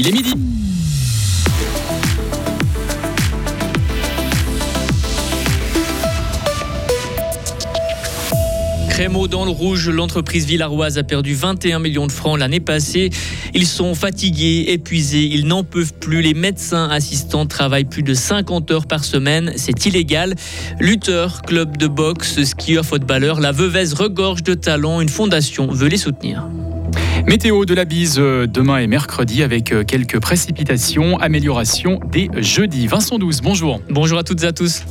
Il est midi. Crémeau dans le rouge, l'entreprise villaroise a perdu 21 millions de francs l'année passée. Ils sont fatigués, épuisés, ils n'en peuvent plus. Les médecins assistants travaillent plus de 50 heures par semaine, c'est illégal. Lutteurs, club de boxe, skieurs, footballeurs, la Veuvez regorge de talents. Une fondation veut les soutenir. Météo de la bise euh, demain et mercredi avec euh, quelques précipitations, amélioration des jeudis. Vincent 12, bonjour. Bonjour à toutes et à tous.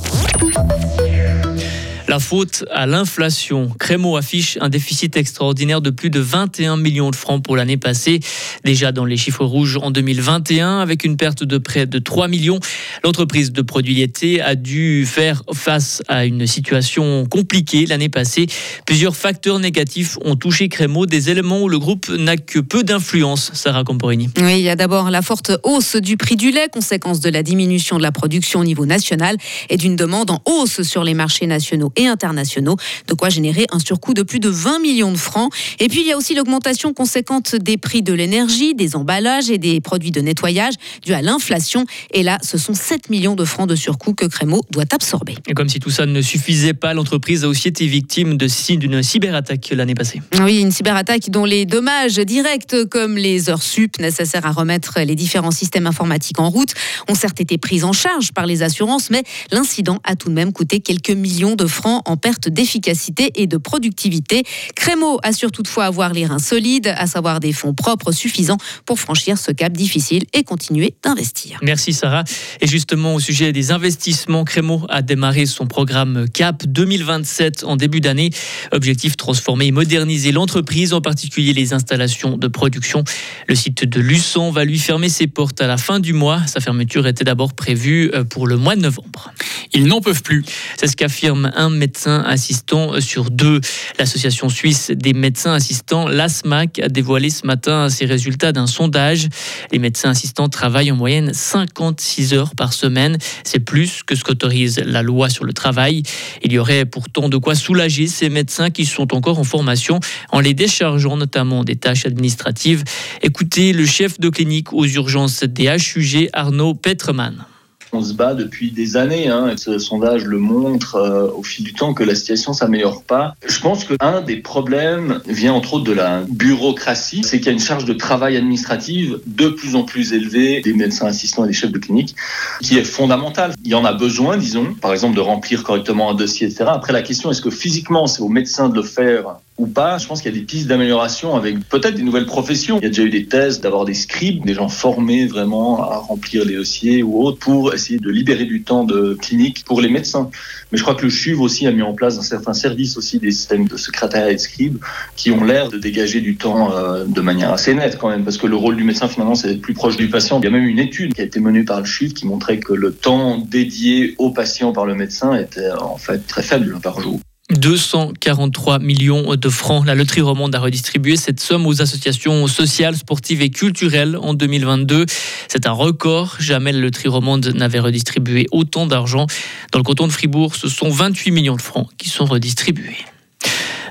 La faute à l'inflation. Crémeau affiche un déficit extraordinaire de plus de 21 millions de francs pour l'année passée. Déjà dans les chiffres rouges en 2021, avec une perte de près de 3 millions. L'entreprise de produits laitiers a dû faire face à une situation compliquée l'année passée. Plusieurs facteurs négatifs ont touché Crémeau, des éléments où le groupe n'a que peu d'influence. Sarah Camporini. Oui, il y a d'abord la forte hausse du prix du lait, conséquence de la diminution de la production au niveau national et d'une demande en hausse sur les marchés nationaux et internationaux, de quoi générer un surcoût de plus de 20 millions de francs. Et puis il y a aussi l'augmentation conséquente des prix de l'énergie, des emballages et des produits de nettoyage dû à l'inflation. Et là, ce sont 7 millions de francs de surcoût que Crémeau doit absorber. Et comme si tout ça ne suffisait pas, l'entreprise a aussi été victime d'une cyberattaque l'année passée. Oui, une cyberattaque dont les dommages directs, comme les heures sup nécessaires à remettre les différents systèmes informatiques en route, ont certes été prises en charge par les assurances, mais l'incident a tout de même coûté quelques millions de francs en perte d'efficacité et de productivité. Crémeau assure toutefois avoir les reins solides, à savoir des fonds propres suffisants pour franchir ce cap difficile et continuer d'investir. Merci Sarah. Et justement au sujet des investissements, Crémeau a démarré son programme CAP 2027 en début d'année. Objectif transformer et moderniser l'entreprise, en particulier les installations de production. Le site de Luçon va lui fermer ses portes à la fin du mois. Sa fermeture était d'abord prévue euh, pour le mois de novembre. Ils n'en peuvent plus. C'est ce qu'affirme un médecins assistants sur deux. L'association suisse des médecins assistants, l'ASMAC, a dévoilé ce matin ses résultats d'un sondage. Les médecins assistants travaillent en moyenne 56 heures par semaine. C'est plus que ce qu'autorise la loi sur le travail. Il y aurait pourtant de quoi soulager ces médecins qui sont encore en formation en les déchargeant notamment des tâches administratives. Écoutez le chef de clinique aux urgences des HUG, Arnaud Petreman. On se bat depuis des années. Hein. Ce sondage le montre euh, au fil du temps que la situation s'améliore pas. Je pense qu'un des problèmes vient entre autres de la bureaucratie, c'est qu'il y a une charge de travail administrative de plus en plus élevée des médecins assistants et des chefs de clinique, qui est fondamentale. Il y en a besoin, disons, par exemple, de remplir correctement un dossier, etc. Après, la question est-ce que physiquement c'est au médecin de le faire ou pas. Je pense qu'il y a des pistes d'amélioration avec peut-être des nouvelles professions. Il y a déjà eu des thèses d'avoir des scribes, des gens formés vraiment à remplir les dossiers ou autres pour essayer de libérer du temps de clinique pour les médecins. Mais je crois que le CHUV aussi a mis en place dans certains services aussi des systèmes de secrétariat et de scribes qui ont l'air de dégager du temps euh, de manière assez nette quand même, parce que le rôle du médecin finalement c'est d'être plus proche du patient. Il y a même une étude qui a été menée par le CHUV qui montrait que le temps dédié au patient par le médecin était en fait très faible par jour. 243 millions de francs. La loterie romande a redistribué cette somme aux associations sociales, sportives et culturelles en 2022. C'est un record. Jamais la loterie romande n'avait redistribué autant d'argent. Dans le canton de Fribourg, ce sont 28 millions de francs qui sont redistribués.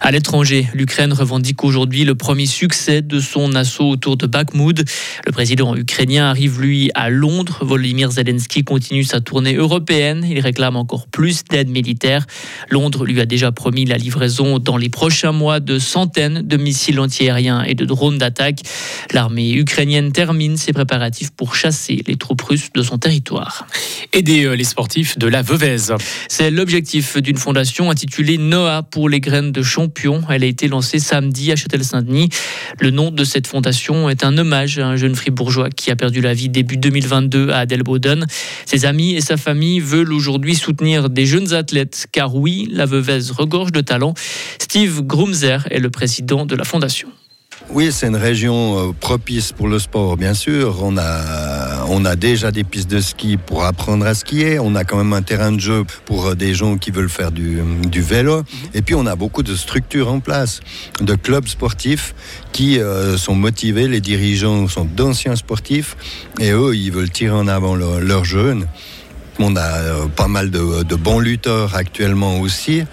À l'étranger, l'Ukraine revendique aujourd'hui le premier succès de son assaut autour de Bakhmut. Le président ukrainien arrive, lui, à Londres. Volodymyr Zelensky continue sa tournée européenne. Il réclame encore plus d'aide militaire. Londres lui a déjà promis la livraison dans les prochains mois de centaines de missiles antiaériens et de drones d'attaque. L'armée ukrainienne termine ses préparatifs pour chasser les troupes russes de son territoire. Aider euh, les sportifs de la Veuvez. C'est l'objectif d'une fondation intitulée Noah pour les graines de champ elle a été lancée samedi à Châtel-Saint-Denis. Le nom de cette fondation est un hommage à un jeune fribourgeois qui a perdu la vie début 2022 à Adelboden. Ses amis et sa famille veulent aujourd'hui soutenir des jeunes athlètes, car oui, la Veuvez regorge de talent. Steve Grumzer est le président de la fondation. Oui, c'est une région euh, propice pour le sport, bien sûr. On a, on a déjà des pistes de ski pour apprendre à skier. On a quand même un terrain de jeu pour euh, des gens qui veulent faire du, du vélo. Et puis, on a beaucoup de structures en place, de clubs sportifs qui euh, sont motivés. Les dirigeants sont d'anciens sportifs et eux, ils veulent tirer en avant leurs jeunes. On a pas mal de, bons lutteurs actuellement aussi.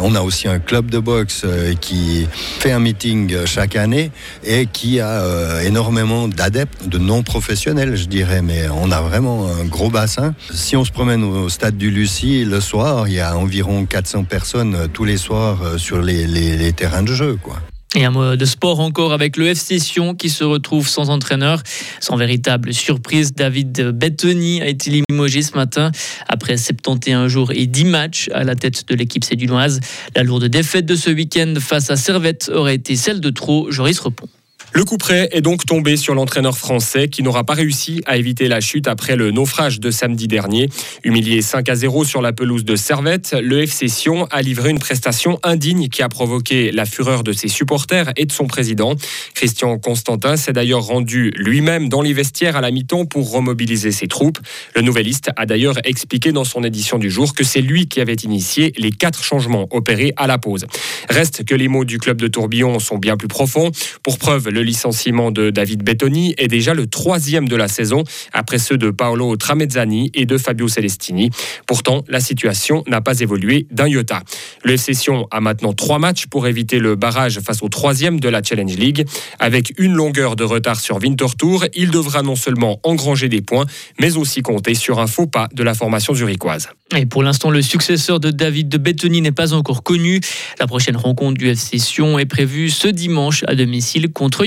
On a aussi un club de boxe qui fait un meeting chaque année et qui a énormément d'adeptes, de non-professionnels, je dirais, mais on a vraiment un gros bassin. Si on se promène au stade du Lucie le soir, il y a environ 400 personnes tous les soirs sur les, les, les terrains de jeu, quoi. Et un mot de sport encore avec le FC Sion qui se retrouve sans entraîneur. Sans véritable surprise, David Bettoni a été limogé ce matin après 71 jours et 10 matchs à la tête de l'équipe sédunoise. La lourde défaite de ce week-end face à Servette aurait été celle de trop. Joris Repond. Le coup près est donc tombé sur l'entraîneur français qui n'aura pas réussi à éviter la chute après le naufrage de samedi dernier. Humilié 5 à 0 sur la pelouse de Servette, le FC Sion a livré une prestation indigne qui a provoqué la fureur de ses supporters et de son président. Christian Constantin s'est d'ailleurs rendu lui-même dans les vestiaires à la mi-temps pour remobiliser ses troupes. Le nouvelliste a d'ailleurs expliqué dans son édition du jour que c'est lui qui avait initié les quatre changements opérés à la pause. Reste que les mots du club de Tourbillon sont bien plus profonds. Pour preuve, le licenciement de David Bettoni est déjà le troisième de la saison, après ceux de Paolo Tramezzani et de Fabio Celestini. Pourtant, la situation n'a pas évolué d'un iota. Le FC Sion a maintenant trois matchs pour éviter le barrage face au troisième de la Challenge League. Avec une longueur de retard sur Winterthur, il devra non seulement engranger des points, mais aussi compter sur un faux pas de la formation zurichoise. Et pour l'instant, le successeur de David de Bettoni n'est pas encore connu. La prochaine rencontre du FC Sion est prévue ce dimanche à domicile contre